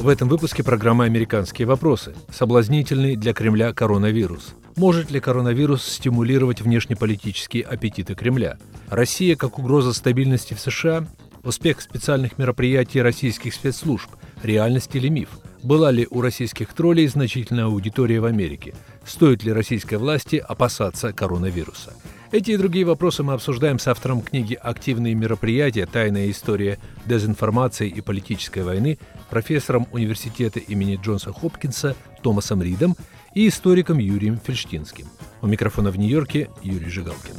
В этом выпуске программы «Американские вопросы». Соблазнительный для Кремля коронавирус. Может ли коронавирус стимулировать внешнеполитические аппетиты Кремля? Россия как угроза стабильности в США? Успех специальных мероприятий российских спецслужб? Реальность или миф? Была ли у российских троллей значительная аудитория в Америке? Стоит ли российской власти опасаться коронавируса? Эти и другие вопросы мы обсуждаем с автором книги «Активные мероприятия. Тайная история дезинформации и политической войны», профессором университета имени Джонса Хопкинса Томасом Ридом и историком Юрием Фельштинским. У микрофона в Нью-Йорке Юрий Жигалкин.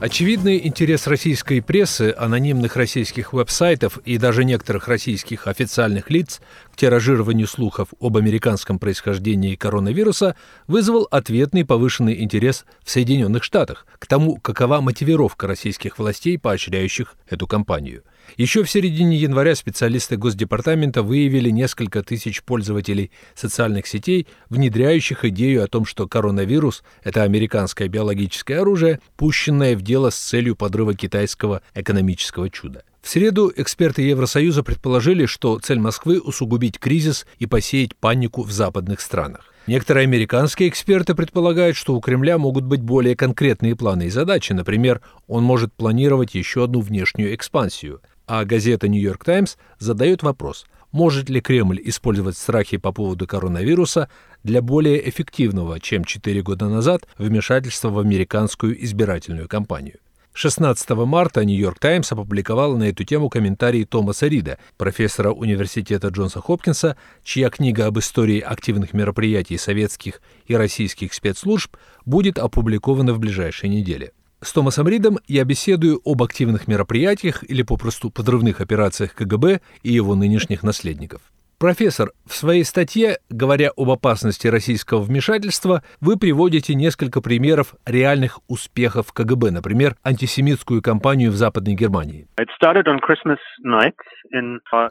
Очевидный интерес российской прессы, анонимных российских веб-сайтов и даже некоторых российских официальных лиц тиражированию слухов об американском происхождении коронавируса вызвал ответный повышенный интерес в Соединенных Штатах к тому, какова мотивировка российских властей, поощряющих эту кампанию – еще в середине января специалисты Госдепартамента выявили несколько тысяч пользователей социальных сетей, внедряющих идею о том, что коронавирус – это американское биологическое оружие, пущенное в дело с целью подрыва китайского экономического чуда. В среду эксперты Евросоюза предположили, что цель Москвы – усугубить кризис и посеять панику в западных странах. Некоторые американские эксперты предполагают, что у Кремля могут быть более конкретные планы и задачи. Например, он может планировать еще одну внешнюю экспансию а газета «Нью-Йорк Таймс» задает вопрос, может ли Кремль использовать страхи по поводу коронавируса для более эффективного, чем 4 года назад, вмешательства в американскую избирательную кампанию. 16 марта «Нью-Йорк Таймс» опубликовал на эту тему комментарий Томаса Рида, профессора университета Джонса Хопкинса, чья книга об истории активных мероприятий советских и российских спецслужб будет опубликована в ближайшие недели. С Томасом Ридом я беседую об активных мероприятиях или попросту подрывных операциях КГБ и его нынешних наследников. Профессор, в своей статье, говоря об опасности российского вмешательства, вы приводите несколько примеров реальных успехов КГБ, например, антисемитскую кампанию в Западной Германии.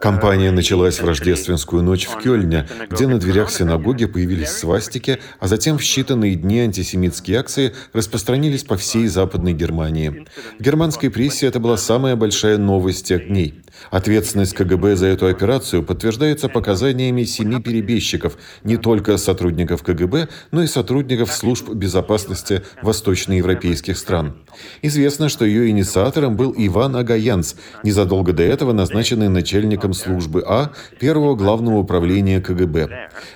Кампания началась в рождественскую ночь в Кёльне, где на дверях синагоги появились свастики, а затем в считанные дни антисемитские акции распространились по всей Западной Германии. В германской прессе это была самая большая новость тех дней. Ответственность КГБ за эту операцию подтверждается показаниями семи перебежчиков, не только сотрудников КГБ, но и сотрудников служб безопасности восточноевропейских стран. Известно, что ее инициатором был Иван Агаянц, незадолго до этого назначенный начальником службы А первого главного управления КГБ.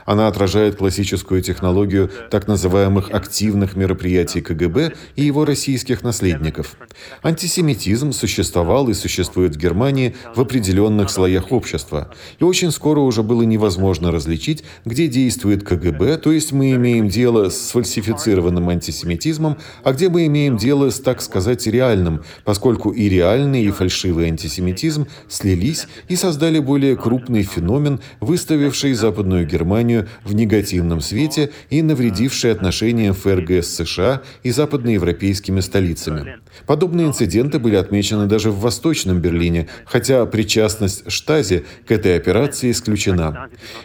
Она отражает классическую технологию так называемых активных мероприятий КГБ и его российских наследников. Антисемитизм существовал и существует в Германии в определенных слоях общества. И очень скоро уже было невозможно различить, где действует КГБ, то есть мы имеем дело с сфальсифицированным антисемитизмом, а где мы имеем дело с, так сказать, реальным, поскольку и реальный, и фальшивый антисемитизм слились и создали более крупный феномен, выставивший Западную Германию в негативном свете и навредивший отношениям ФРГ с США и западноевропейскими столицами. Подобные инциденты были отмечены даже в Восточном Берлине, хотя причастность Штази к этой операции исключена.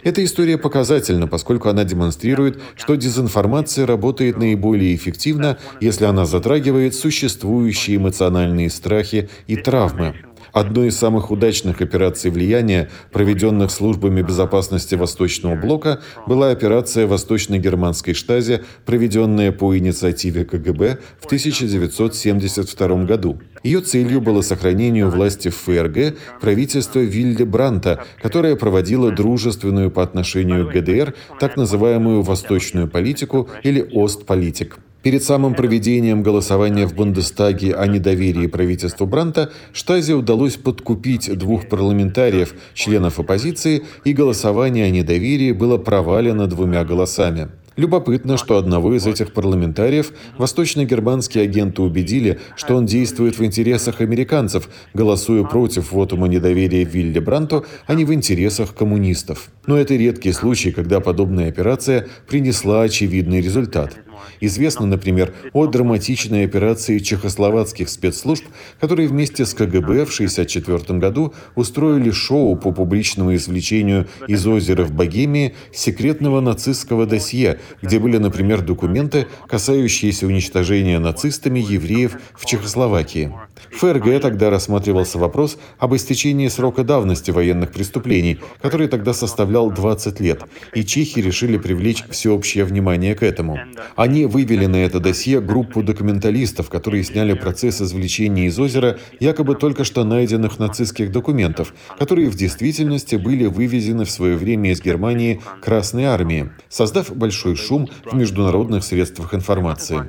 Эта история показательна, поскольку она демонстрирует, что дезинформация работает наиболее эффективно, если она затрагивает существующие эмоциональные страхи и травмы. Одной из самых удачных операций влияния, проведенных службами безопасности Восточного блока, была операция Восточно-германской штази, проведенная по инициативе КГБ в 1972 году. Ее целью было сохранение власти в ФРГ правительства Вильде Бранта, которое проводило дружественную по отношению к ГДР так называемую «восточную политику» или «Остполитик». Перед самым проведением голосования в Бундестаге о недоверии правительству Бранта Штазе удалось подкупить двух парламентариев, членов оппозиции, и голосование о недоверии было провалено двумя голосами. Любопытно, что одного из этих парламентариев восточно-германские агенты убедили, что он действует в интересах американцев, голосуя против вотума недоверия Вилли Бранту, а не в интересах коммунистов. Но это редкий случай, когда подобная операция принесла очевидный результат. Известно, например, о драматичной операции чехословацких спецслужб, которые вместе с КГБ в 1964 году устроили шоу по публичному извлечению из озера в Богемии секретного нацистского досье, где были, например, документы, касающиеся уничтожения нацистами евреев в Чехословакии. ФРГ тогда рассматривался вопрос об истечении срока давности военных преступлений, который тогда составлял 20 лет, и чехи решили привлечь всеобщее внимание к этому. Они вывели на это досье группу документалистов, которые сняли процесс извлечения из озера якобы только что найденных нацистских документов, которые в действительности были вывезены в свое время из Германии Красной Армии, создав большой шум в международных средствах информации.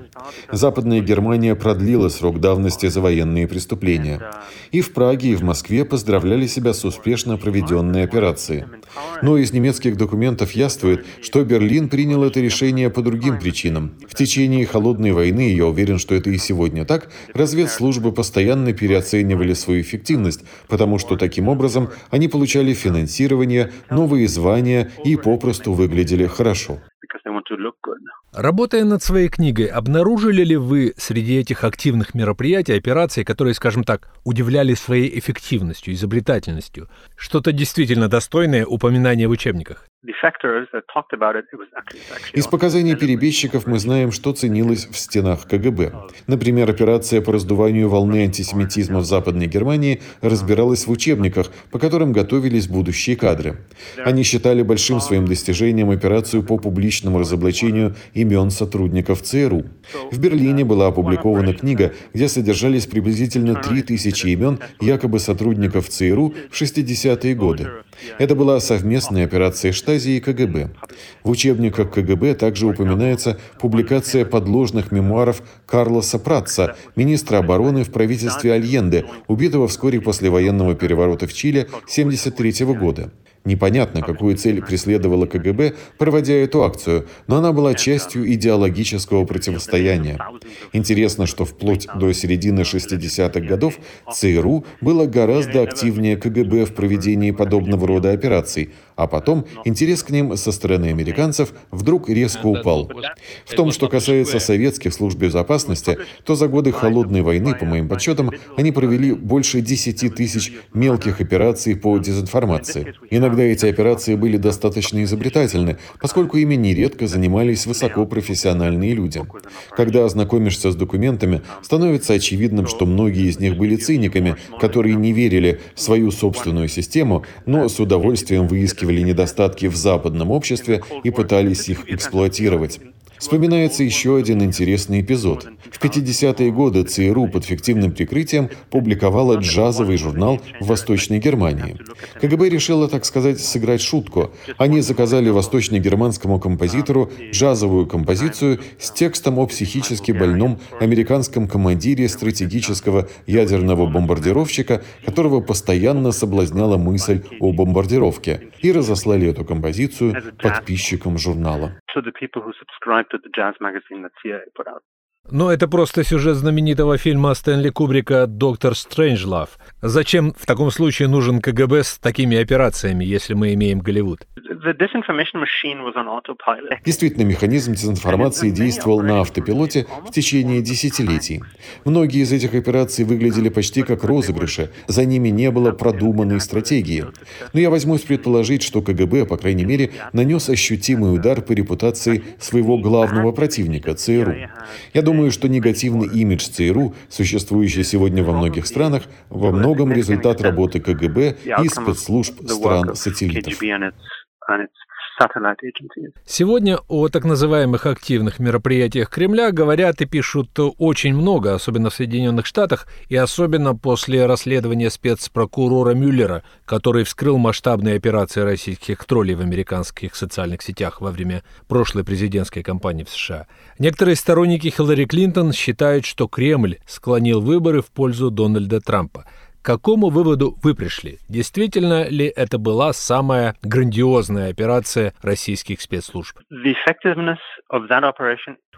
Западная Германия продлила срок давности за военные преступления. И в Праге, и в Москве поздравляли себя с успешно проведенной операцией. Но из немецких документов яствует, что Берлин принял это решение по другим причинам. В течение холодной войны, я уверен, что это и сегодня так, разведслужбы постоянно переоценивали свою эффективность, потому что таким образом они получали финансирование, новые звания и попросту выглядели хорошо. Работая над своей книгой, обнаружили ли вы среди этих активных мероприятий, операций, которые, скажем так, удивляли своей эффективностью, изобретательностью, что-то действительно достойное упоминания в учебниках? Из показаний перебежчиков мы знаем, что ценилось в стенах КГБ. Например, операция по раздуванию волны антисемитизма в Западной Германии разбиралась в учебниках, по которым готовились будущие кадры. Они считали большим своим достижением операцию по публичному разоблачению имен сотрудников ЦРУ. В Берлине была опубликована книга, где содержались приблизительно 3000 имен якобы сотрудников ЦРУ в 60-е годы. Это была совместная операция Штази и КГБ. В учебниках КГБ также упоминается публикация подложных мемуаров Карлоса Пратца, министра обороны в правительстве Альенде, убитого вскоре после военного переворота в Чили 1973 года. Непонятно, какую цель преследовала КГБ, проводя эту акцию, но она была частью идеологического противостояния. Интересно, что вплоть до середины 60-х годов ЦРУ было гораздо активнее КГБ в проведении подобного рода операций, а потом интерес к ним со стороны американцев вдруг резко упал. В том, что касается советских служб безопасности, то за годы Холодной войны, по моим подсчетам, они провели больше 10 тысяч мелких операций по дезинформации. Иногда эти операции были достаточно изобретательны, поскольку ими нередко занимались высокопрофессиональные люди. Когда ознакомишься с документами, становится очевидным, что многие из них были циниками, которые не верили в свою собственную систему, но с удовольствием выискивали выискивали недостатки в западном обществе и пытались их эксплуатировать. Вспоминается еще один интересный эпизод. В 50-е годы ЦРУ под фиктивным прикрытием публиковала джазовый журнал в Восточной Германии. КГБ решила, так сказать, сыграть шутку. Они заказали восточно-германскому композитору джазовую композицию с текстом о психически больном американском командире стратегического ядерного бомбардировщика, которого постоянно соблазняла мысль о бомбардировке, и разослали эту композицию подписчикам журнала. to the jazz magazine that CIA put out. Но это просто сюжет знаменитого фильма Стэнли Кубрика «Доктор Стрэнджлав». Зачем в таком случае нужен КГБ с такими операциями, если мы имеем Голливуд? Действительно, механизм дезинформации действовал на автопилоте в течение десятилетий. Многие из этих операций выглядели почти как розыгрыши, за ними не было продуманной стратегии. Но я возьмусь предположить, что КГБ, по крайней мере, нанес ощутимый удар по репутации своего главного противника – ЦРУ. Я думаю, что негативный имидж ЦРУ, существующий сегодня во многих странах, во многом результат работы КГБ и спецслужб стран-сателлитов. Сегодня о так называемых активных мероприятиях Кремля говорят и пишут очень много, особенно в Соединенных Штатах, и особенно после расследования спецпрокурора Мюллера, который вскрыл масштабные операции российских троллей в американских социальных сетях во время прошлой президентской кампании в США. Некоторые сторонники Хиллари Клинтон считают, что Кремль склонил выборы в пользу Дональда Трампа – какому выводу вы пришли? Действительно ли это была самая грандиозная операция российских спецслужб?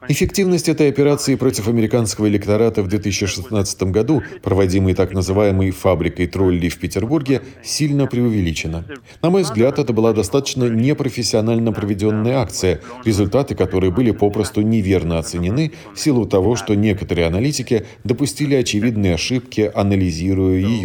Эффективность этой операции против американского электората в 2016 году, проводимой так называемой «фабрикой троллей» в Петербурге, сильно преувеличена. На мой взгляд, это была достаточно непрофессионально проведенная акция, результаты которой были попросту неверно оценены в силу того, что некоторые аналитики допустили очевидные ошибки, анализируя ее.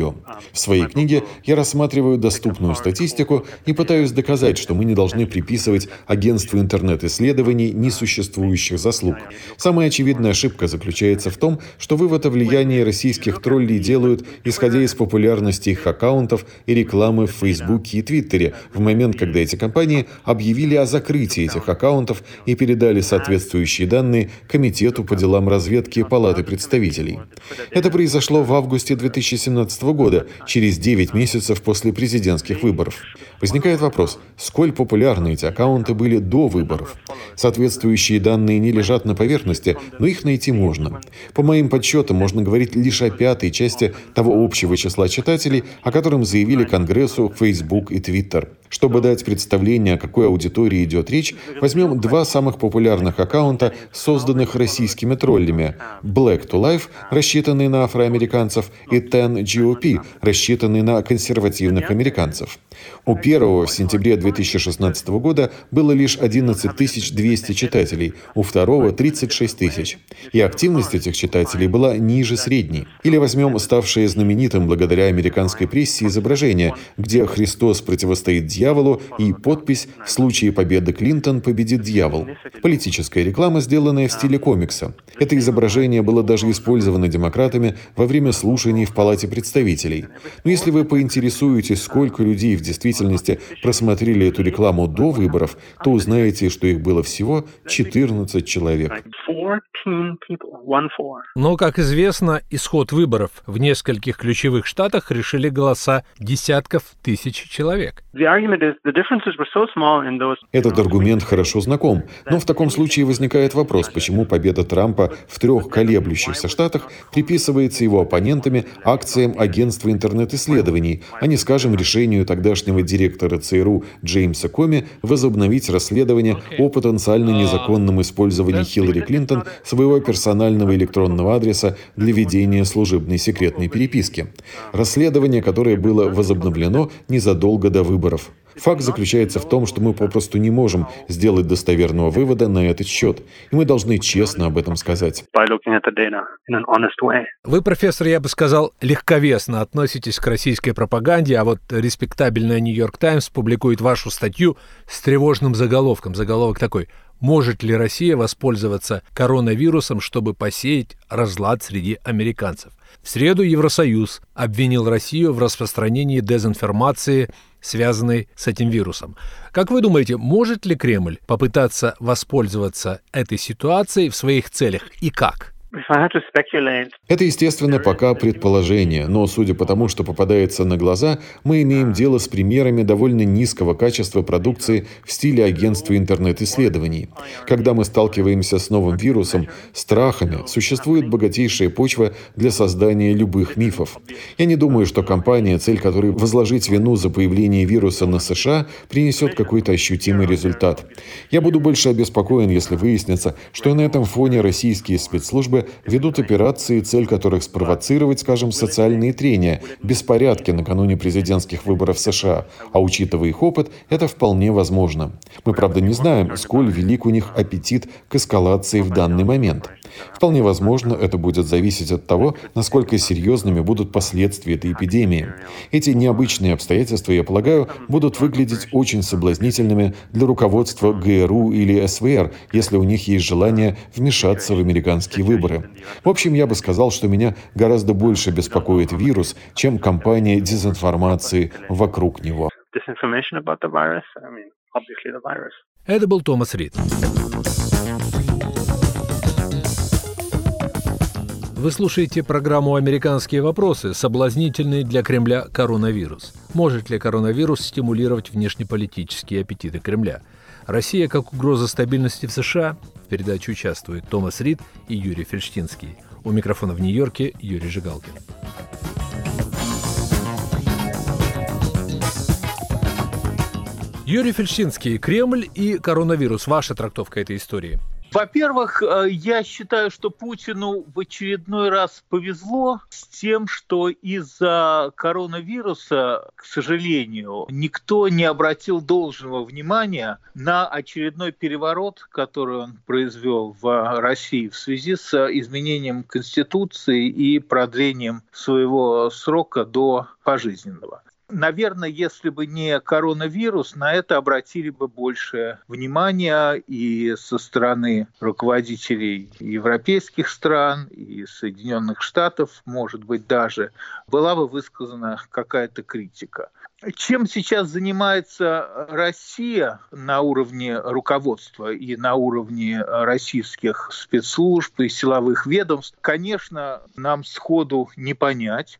В своей книге я рассматриваю доступную статистику и пытаюсь доказать, что мы не должны приписывать агентству интернет-исследований несуществующих заслуг. Самая очевидная ошибка заключается в том, что вывод о влиянии российских троллей делают, исходя из популярности их аккаунтов и рекламы в Фейсбуке и Твиттере, в момент, когда эти компании объявили о закрытии этих аккаунтов и передали соответствующие данные Комитету по делам разведки Палаты представителей. Это произошло в августе 2017 года, через 9 месяцев после президентских выборов. Возникает вопрос, сколь популярны эти аккаунты были до выборов? Соответствующие данные не лежат на поверхности, но их найти можно. По моим подсчетам, можно говорить лишь о пятой части того общего числа читателей, о котором заявили Конгрессу Facebook и Twitter. Чтобы дать представление, о какой аудитории идет речь, возьмем два самых популярных аккаунта, созданных российскими троллями. Black to Life, рассчитанный на афроамериканцев, и Ten GOP, рассчитанный на консервативных американцев. У первого в сентябре 2016 года было лишь 11 200 читателей, у второго 36 тысяч. И активность этих читателей была ниже средней. Или возьмем ставшее знаменитым благодаря американской прессе изображение, где Христос противостоит дьяволу и подпись «В случае победы Клинтон победит дьявол». Политическая реклама, сделанная в стиле комикса. Это изображение было даже использовано демократами во время слушаний в Палате представителей. Но если вы поинтересуетесь, сколько людей в действительности просмотрели эту рекламу до выборов, то узнаете, что их было всего 14 человек. Но, как известно, исход выборов в нескольких ключевых штатах решили голоса десятков тысяч человек. Этот аргумент хорошо знаком, но в таком случае возникает вопрос, почему победа Трампа в трех колеблющихся штатах приписывается его оппонентами акциям агентства интернет-исследований, а не, скажем, решению тогдашнего директора ЦРУ Джеймса Коми возобновить расследование о потенциально незаконном использовании Хиллари Клинтон своего персонального электронного адреса для ведения служебной секретной переписки. Расследование, которое было возобновлено незадолго до выборов. Факт заключается в том, что мы попросту не можем сделать достоверного вывода на этот счет, и мы должны честно об этом сказать. Вы, профессор, я бы сказал, легковесно относитесь к российской пропаганде, а вот респектабельная «Нью-Йорк Таймс» публикует вашу статью с тревожным заголовком. Заголовок такой может ли Россия воспользоваться коронавирусом, чтобы посеять разлад среди американцев? В среду Евросоюз обвинил Россию в распространении дезинформации, связанной с этим вирусом. Как вы думаете, может ли Кремль попытаться воспользоваться этой ситуацией в своих целях и как? Это, естественно, пока предположение, но судя по тому, что попадается на глаза, мы имеем дело с примерами довольно низкого качества продукции в стиле агентства интернет-исследований. Когда мы сталкиваемся с новым вирусом, страхами, существует богатейшая почва для создания любых мифов. Я не думаю, что компания, цель которой возложить вину за появление вируса на США, принесет какой-то ощутимый результат. Я буду больше обеспокоен, если выяснится, что на этом фоне российские спецслужбы ведут операции, цель которых спровоцировать, скажем, социальные трения, беспорядки накануне президентских выборов США. А учитывая их опыт, это вполне возможно. Мы, правда, не знаем, сколь велик у них аппетит к эскалации в данный момент. Вполне возможно, это будет зависеть от того, насколько серьезными будут последствия этой эпидемии. Эти необычные обстоятельства, я полагаю, будут выглядеть очень соблазнительными для руководства ГРУ или СВР, если у них есть желание вмешаться в американские выборы. В общем, я бы сказал, что меня гораздо больше беспокоит вирус, чем кампания дезинформации вокруг него. Это был Томас Рид. Вы слушаете программу «Американские вопросы», соблазнительный для Кремля коронавирус. Может ли коронавирус стимулировать внешнеполитические аппетиты Кремля? Россия как угроза стабильности в США? В передаче участвуют Томас Рид и Юрий Фельштинский. У микрофона в Нью-Йорке Юрий Жигалкин. Юрий Фельштинский, Кремль и коронавирус. Ваша трактовка этой истории – во-первых, э, я считаю, что Путину в очередной раз повезло с тем, что из-за коронавируса, к сожалению, никто не обратил должного внимания на очередной переворот, который он произвел в России в связи с изменением Конституции и продлением своего срока до пожизненного. Наверное, если бы не коронавирус, на это обратили бы больше внимания и со стороны руководителей европейских стран и Соединенных Штатов, может быть, даже была бы высказана какая-то критика. Чем сейчас занимается Россия на уровне руководства и на уровне российских спецслужб и силовых ведомств, конечно, нам сходу не понять.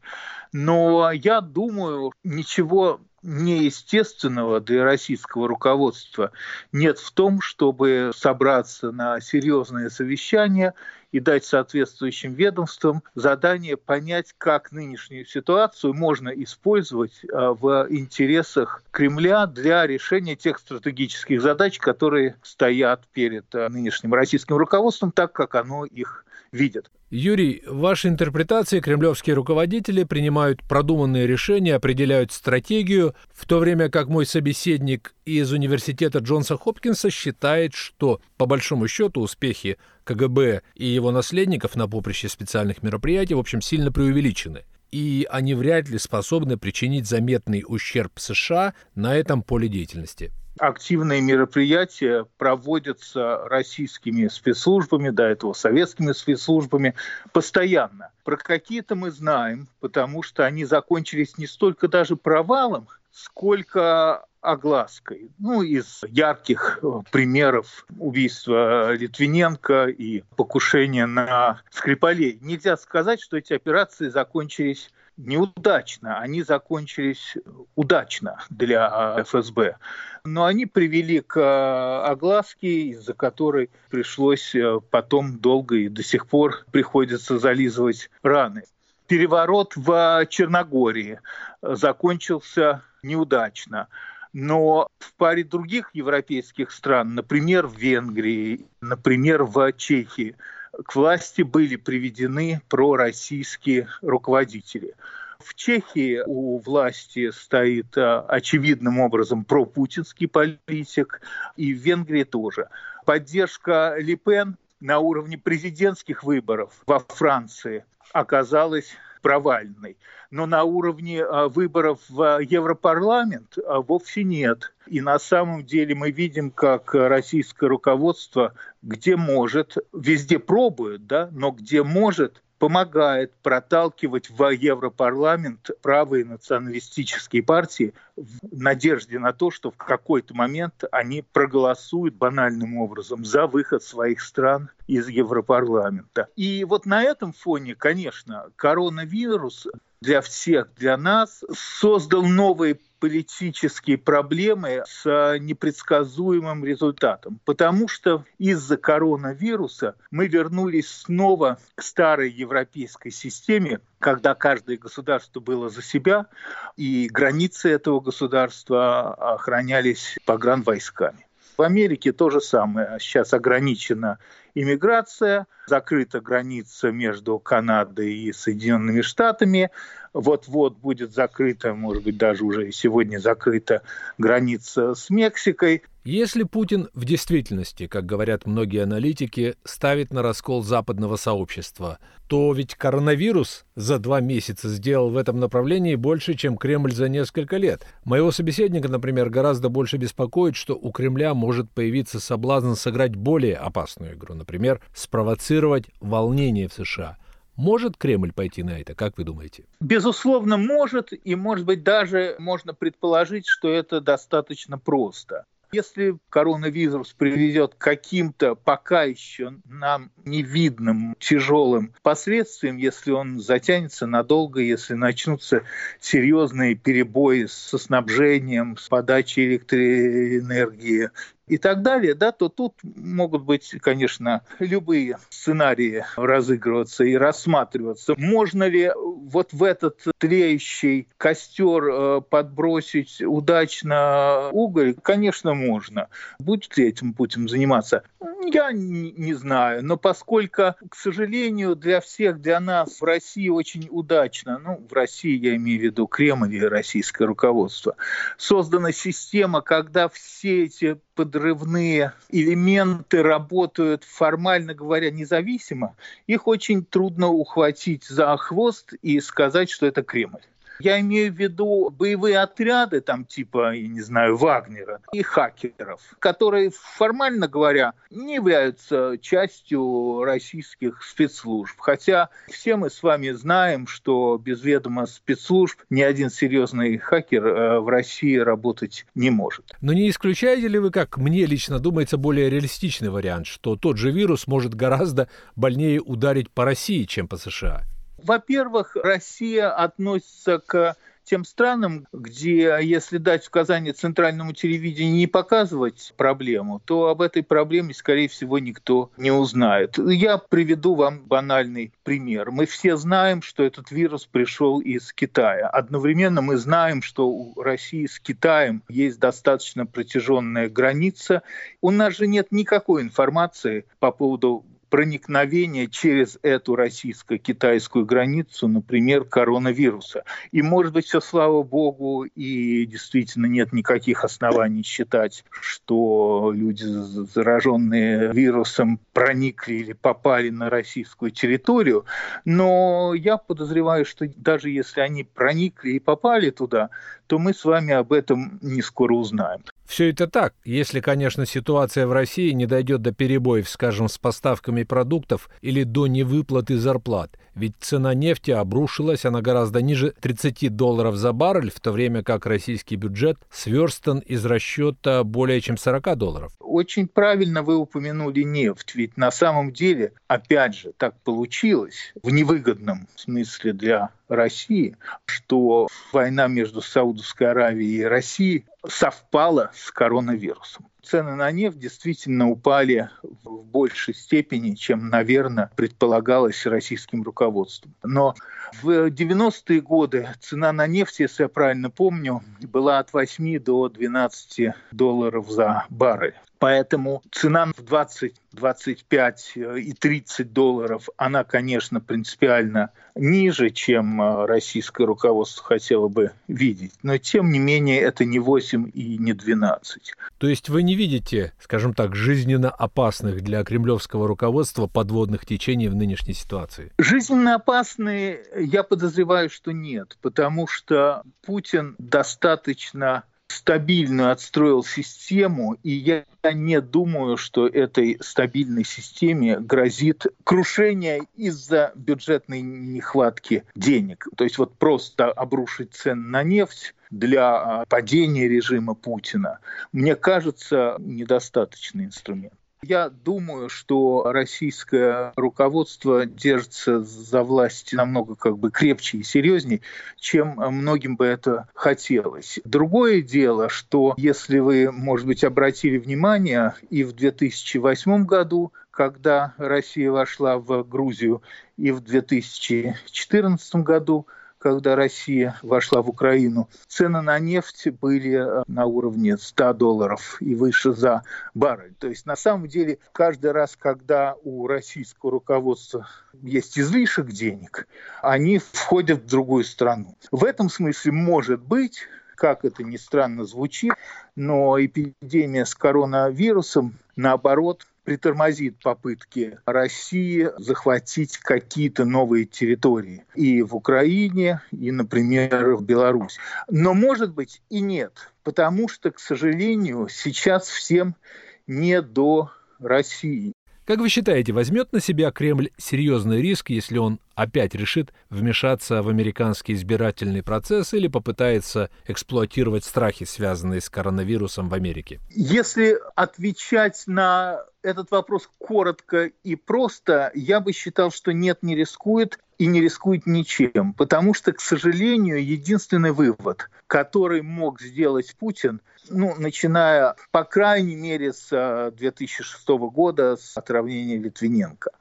Но я думаю, ничего неестественного для российского руководства нет в том, чтобы собраться на серьезное совещание и дать соответствующим ведомствам задание понять, как нынешнюю ситуацию можно использовать а, в интересах Кремля для решения тех стратегических задач, которые стоят перед а, нынешним российским руководством, так как оно их видят. Юрий, в вашей интерпретации кремлевские руководители принимают продуманные решения, определяют стратегию, в то время как мой собеседник из университета Джонса Хопкинса считает, что, по большому счету, успехи КГБ и его наследников на поприще специальных мероприятий, в общем, сильно преувеличены и они вряд ли способны причинить заметный ущерб США на этом поле деятельности активные мероприятия проводятся российскими спецслужбами, до этого советскими спецслужбами постоянно. Про какие-то мы знаем, потому что они закончились не столько даже провалом, сколько оглаской. Ну, из ярких э, примеров убийства Литвиненко и покушения на Скрипалей. Нельзя сказать, что эти операции закончились неудачно, они закончились удачно для ФСБ. Но они привели к э, огласке, из-за которой пришлось э, потом долго и до сих пор приходится зализывать раны. Переворот в Черногории закончился неудачно. Но в паре других европейских стран, например, в Венгрии, например, в Чехии, к власти были приведены пророссийские руководители. В Чехии у власти стоит а, очевидным образом пропутинский политик, и в Венгрии тоже. Поддержка Ли Пен на уровне президентских выборов во Франции оказалась провальной. Но на уровне а, выборов в Европарламент а, вовсе нет. И на самом деле мы видим, как российское руководство, где может, везде пробует, да, но где может, помогает проталкивать в Европарламент правые националистические партии в надежде на то, что в какой-то момент они проголосуют банальным образом за выход своих стран из Европарламента. И вот на этом фоне, конечно, коронавирус для всех, для нас создал новые политические проблемы с непредсказуемым результатом, потому что из-за коронавируса мы вернулись снова к старой европейской системе, когда каждое государство было за себя, и границы этого государства охранялись погранвойсками. В Америке то же самое. Сейчас ограничена иммиграция, закрыта граница между Канадой и Соединенными Штатами, вот-вот будет закрыта, может быть, даже уже и сегодня закрыта граница с Мексикой. Если Путин в действительности, как говорят многие аналитики, ставит на раскол западного сообщества, то ведь коронавирус за два месяца сделал в этом направлении больше, чем Кремль за несколько лет. Моего собеседника, например, гораздо больше беспокоит, что у Кремля может появиться соблазн сыграть более опасную игру, например, спровоцировать волнение в США – может Кремль пойти на это, как вы думаете? Безусловно, может, и, может быть, даже можно предположить, что это достаточно просто. Если коронавирус приведет к каким-то пока еще нам невидным тяжелым последствиям, если он затянется надолго, если начнутся серьезные перебои со снабжением, с подачей электроэнергии, и так далее, да, то тут могут быть, конечно, любые сценарии разыгрываться и рассматриваться. Можно ли вот в этот тлеющий костер э, подбросить удачно уголь? Конечно, можно. Будет ли этим путем заниматься? Я не знаю, но поскольку, к сожалению, для всех, для нас в России очень удачно, ну, в России я имею в виду Кремль и российское руководство, создана система, когда все эти подрывные элементы работают, формально говоря, независимо, их очень трудно ухватить за хвост и сказать, что это Кремль. Я имею в виду боевые отряды, там типа, я не знаю, Вагнера и хакеров, которые, формально говоря, не являются частью российских спецслужб. Хотя все мы с вами знаем, что без ведома спецслужб ни один серьезный хакер э, в России работать не может. Но не исключаете ли вы, как мне лично думается, более реалистичный вариант, что тот же вирус может гораздо больнее ударить по России, чем по США? Во-первых, Россия относится к тем странам, где, если дать указание центральному телевидению не показывать проблему, то об этой проблеме, скорее всего, никто не узнает. Я приведу вам банальный пример. Мы все знаем, что этот вирус пришел из Китая. Одновременно мы знаем, что у России с Китаем есть достаточно протяженная граница. У нас же нет никакой информации по поводу проникновения через эту российско-китайскую границу, например, коронавируса. И, может быть, все слава богу, и действительно нет никаких оснований считать, что люди, зараженные вирусом, проникли или попали на российскую территорию. Но я подозреваю, что даже если они проникли и попали туда, то мы с вами об этом не скоро узнаем. Все это так, если, конечно, ситуация в России не дойдет до перебоев, скажем, с поставками продуктов или до невыплаты зарплат. Ведь цена нефти обрушилась, она гораздо ниже 30 долларов за баррель, в то время как российский бюджет сверстан из расчета более чем 40 долларов. Очень правильно вы упомянули нефть, ведь на самом деле, опять же, так получилось в невыгодном смысле для России, что война между Саудовской Аравией и Россией совпала с коронавирусом. Цены на нефть действительно упали в большей степени, чем, наверное, предполагалось российским руководством. Но в 90-е годы цена на нефть, если я правильно помню, была от 8 до 12 долларов за баррель. Поэтому цена в 20, 25 э, и 30 долларов, она, конечно, принципиально ниже, чем э, российское руководство хотело бы видеть. Но, тем не менее, это не 8 и не 12. То есть вы не видите, скажем так, жизненно опасных для кремлевского руководства подводных течений в нынешней ситуации? Жизненно опасные, я подозреваю, что нет, потому что Путин достаточно стабильно отстроил систему, и я не думаю, что этой стабильной системе грозит крушение из-за бюджетной нехватки денег. То есть вот просто обрушить цены на нефть для а, падения режима Путина, мне кажется, недостаточный инструмент. Я думаю, что российское руководство держится за власть намного как бы крепче и серьезнее, чем многим бы это хотелось. Другое дело, что если вы, может быть, обратили внимание, и в 2008 году когда Россия вошла в Грузию, и в 2014 году, когда Россия вошла в Украину, цены на нефть были э, на уровне 100 долларов и выше за баррель. То есть на самом деле каждый раз, когда у российского руководства есть излишек денег, они входят в другую страну. В этом смысле может быть как это ни странно звучит, но эпидемия с коронавирусом, наоборот, притормозит попытки России захватить какие-то новые территории и в Украине, и, например, в Беларуси. Но, может быть, и нет, потому что, к сожалению, сейчас всем не до России. Как вы считаете, возьмет на себя Кремль серьезный риск, если он опять решит вмешаться в американский избирательный процесс или попытается эксплуатировать страхи, связанные с коронавирусом в Америке? Если отвечать на этот вопрос коротко и просто, я бы считал, что нет, не рискует. и не рискует ничем, потому что, к сожалению, единственный вывод, который мог сделать Путин, ну, начиная, по крайней мере, с 2006 э, года, с отравления Литвиненко.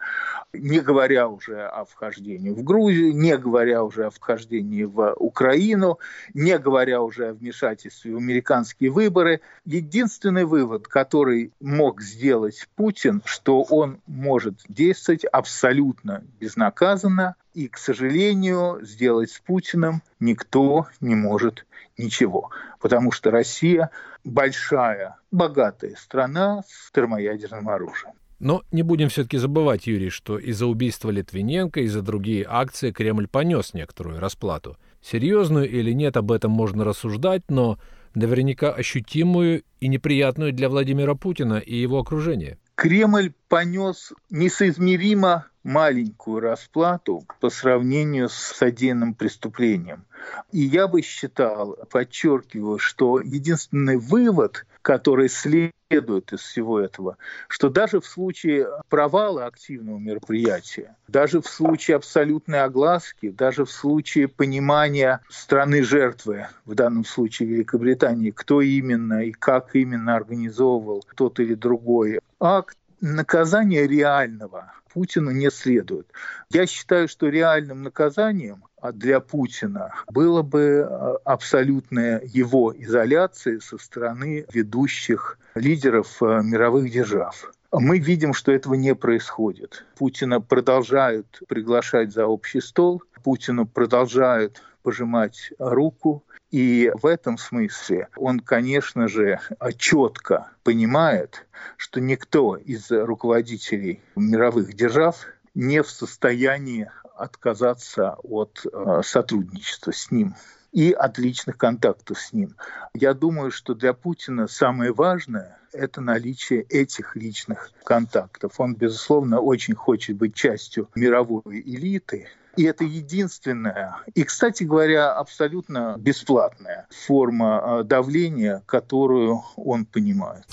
Не говоря уже о вхождении в Грузию, не говоря уже о вхождении в Украину, не говоря уже о вмешательстве в американские выборы. Единственный вывод, который мог сделать Путин, что он может действовать абсолютно безнаказанно, и, к сожалению, сделать с Путиным никто не может ничего, потому что Россия большая, богатая страна с термоядерным оружием. Но не будем все-таки забывать, Юрий, что из-за убийства Литвиненко и за другие акции Кремль понес некоторую расплату. Серьезную или нет, об этом можно рассуждать, но наверняка ощутимую и неприятную для Владимира Путина и его окружения. Кремль понес несоизмеримо маленькую расплату по сравнению с содеянным преступлением. И я бы считал, подчеркиваю, что единственный вывод, который следует из всего этого, что даже в случае провала активного мероприятия, даже в случае абсолютной огласки, даже в случае понимания страны жертвы, в данном случае Великобритании, кто именно и как именно организовывал тот или другой акт, наказания реального Путину не следует. Я считаю, что реальным наказанием для Путина было бы а, абсолютная его изоляция со стороны ведущих лидеров а, мировых держав. Мы видим, что этого не происходит. Путина продолжают приглашать за общий стол, Путину продолжают пожимать руку, и в этом смысле он, конечно же, четко понимает, что никто из руководителей мировых держав не в состоянии отказаться от э, сотрудничества с ним и от личных контактов с ним. Я думаю, что для Путина самое важное – это наличие этих личных контактов. Он, безусловно, очень хочет быть частью мировой элиты, и это единственная, и, кстати говоря, абсолютно бесплатная форма э, давления, которую он понимает.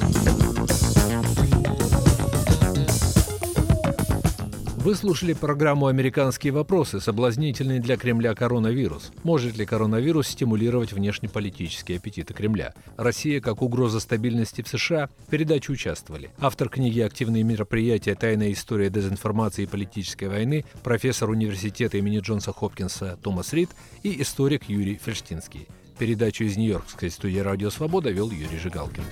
Вы слушали программу «Американские вопросы», соблазнительный для Кремля коронавирус. Может ли коронавирус стимулировать внешнеполитические аппетиты Кремля? Россия как угроза стабильности в США? В передаче участвовали. Автор книги «Активные мероприятия. Тайная история дезинформации и политической войны», профессор университета имени Джонса Хопкинса Томас Рид и историк Юрий Фельштинский. Передачу из Нью-Йоркской студии «Радио Свобода» вел Юрий Жигалкин.